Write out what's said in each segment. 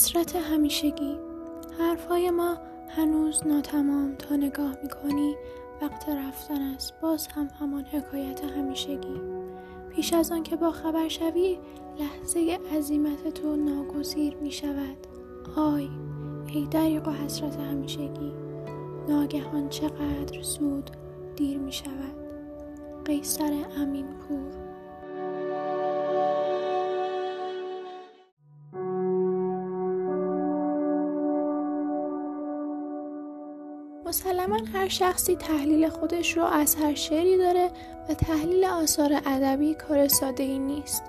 حسرت همیشگی. حرفهای ما هنوز ناتمام تا نگاه می‌کنی وقت رفتن است. باز هم همان حکایت همیشگی. پیش از آن که با خبر شوی لحظه عظیمت تو ناگزیر می شود آی ای دریق و حسرت همیشگی. ناگهان چقدر زود دیر می شود قیصر امین پور. مسلما هر شخصی تحلیل خودش رو از هر شعری داره و تحلیل آثار ادبی کار ساده ای نیست.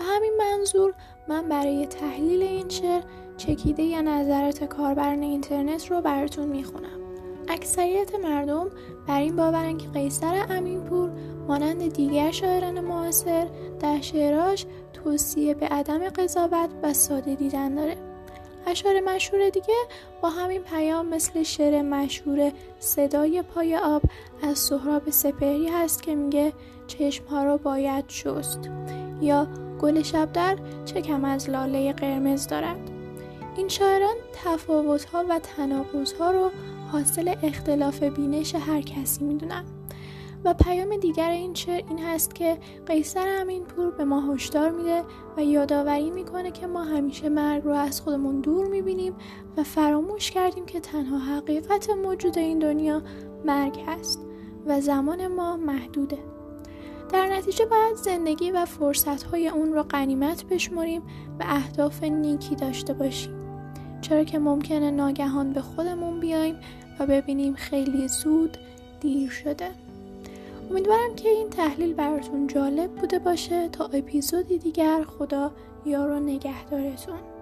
و همین منظور من برای تحلیل این شعر چکیده یا نظرات کاربران اینترنت رو براتون می‌خونم. اکثریت مردم بر این باورن که قیصر امینپور مانند دیگر شاعران معاصر در شعراش توصیه به عدم قضاوت و ساده دیدن داره. اشعار مشهور دیگه با همین پیام مثل شعر مشهور صدای پای آب از سهراب سپهری هست که میگه چشمها رو باید شست. یا گل شبدر چه کم از لاله قرمز دارد. این شاعران تفاوتها و تناقضها رو حاصل اختلاف بینش هر کسی می‌دونن. و پیام دیگر این شعر این هست که قیصر همین پور به ما هشدار میده و یادآوری می‌کنه که ما همیشه مرگ رو از خودمون دور می‌بینیم و فراموش کردیم که تنها حقیقت موجود این دنیا مرگ هست و زمان ما محدوده. در نتیجه باید زندگی و فرصتهای اون رو قنیمت بشمریم و اهداف نیکی داشته باشیم. چرا که ممکنه ناگهان به خودمون بیایم و ببینیم خیلی زود دیر شده. امیدوارم که این تحلیل براتون جالب بوده باشه تا اپیزودی دیگر خدا یارو نگهدارتون.